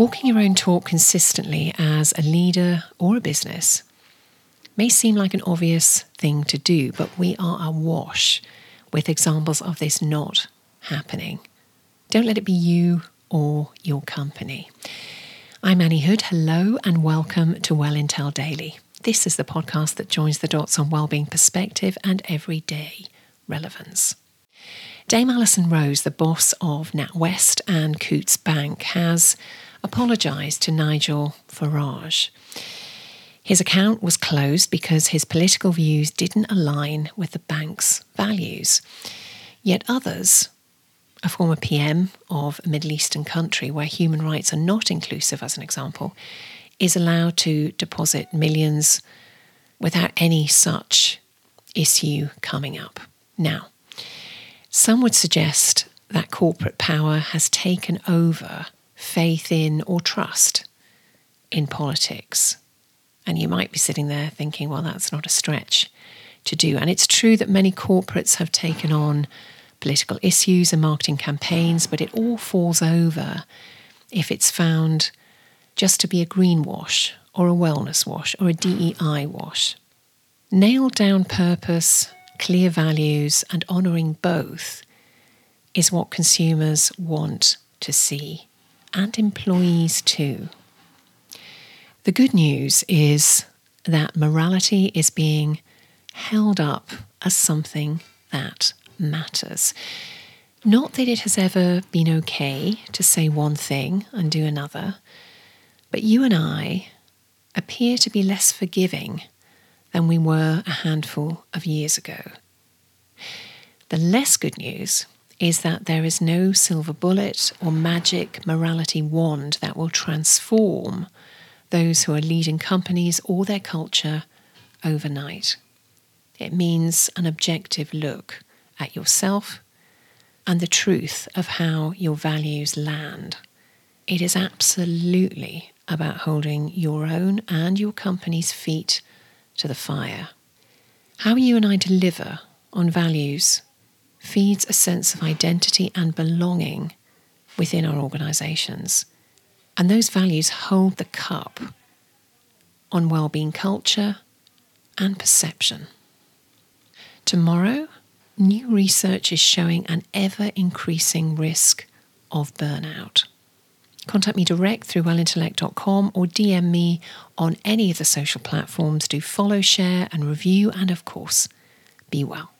Walking your own talk consistently as a leader or a business may seem like an obvious thing to do, but we are awash with examples of this not happening. Don't let it be you or your company. I'm Anni Hood. Hello and welcome to Well Intel Daily. This is the podcast that joins the dots on well-being perspective and everyday relevance. Dame Alison Rose, the boss of NatWest and Coutts Bank, has apologised to Nigel Farage. His account was closed because his political views didn't align with the bank's values. Yet others, a former PM of a Middle Eastern country where human rights are not inclusive, as an example, is allowed to deposit millions without any such issue coming up. Now, some would suggest that corporate power has taken over faith in or trust in politics. And you might be sitting there thinking, well, that's not a stretch to do. And it's true that many corporates have taken on political issues and marketing campaigns, but it all falls over if it's found just to be a greenwash or a wellness wash or a DEI wash. Nailed down purpose, clear values, and honouring both is what consumers want to see and employees too. The good news is that morality is being held up as something that matters. Not that it has ever been okay to say one thing and do another, but you and I appear to be less forgiving than we were a handful of years ago. The less good news is that there is no silver bullet or magic morality wand that will transform those who are leading companies or their culture overnight. It means an objective look at yourself and the truth of how your values land. It is absolutely about holding your own and your company's feet to the fire. How you and I deliver on values feeds a sense of identity and belonging within our organisations. And those values hold the cup on well-being culture and perception. Tomorrow, new research is showing an ever increasing risk of burnout. Contact me direct through wellintellect.com or DM me on any of the social platforms. Do follow, share, and review, and of course, be well.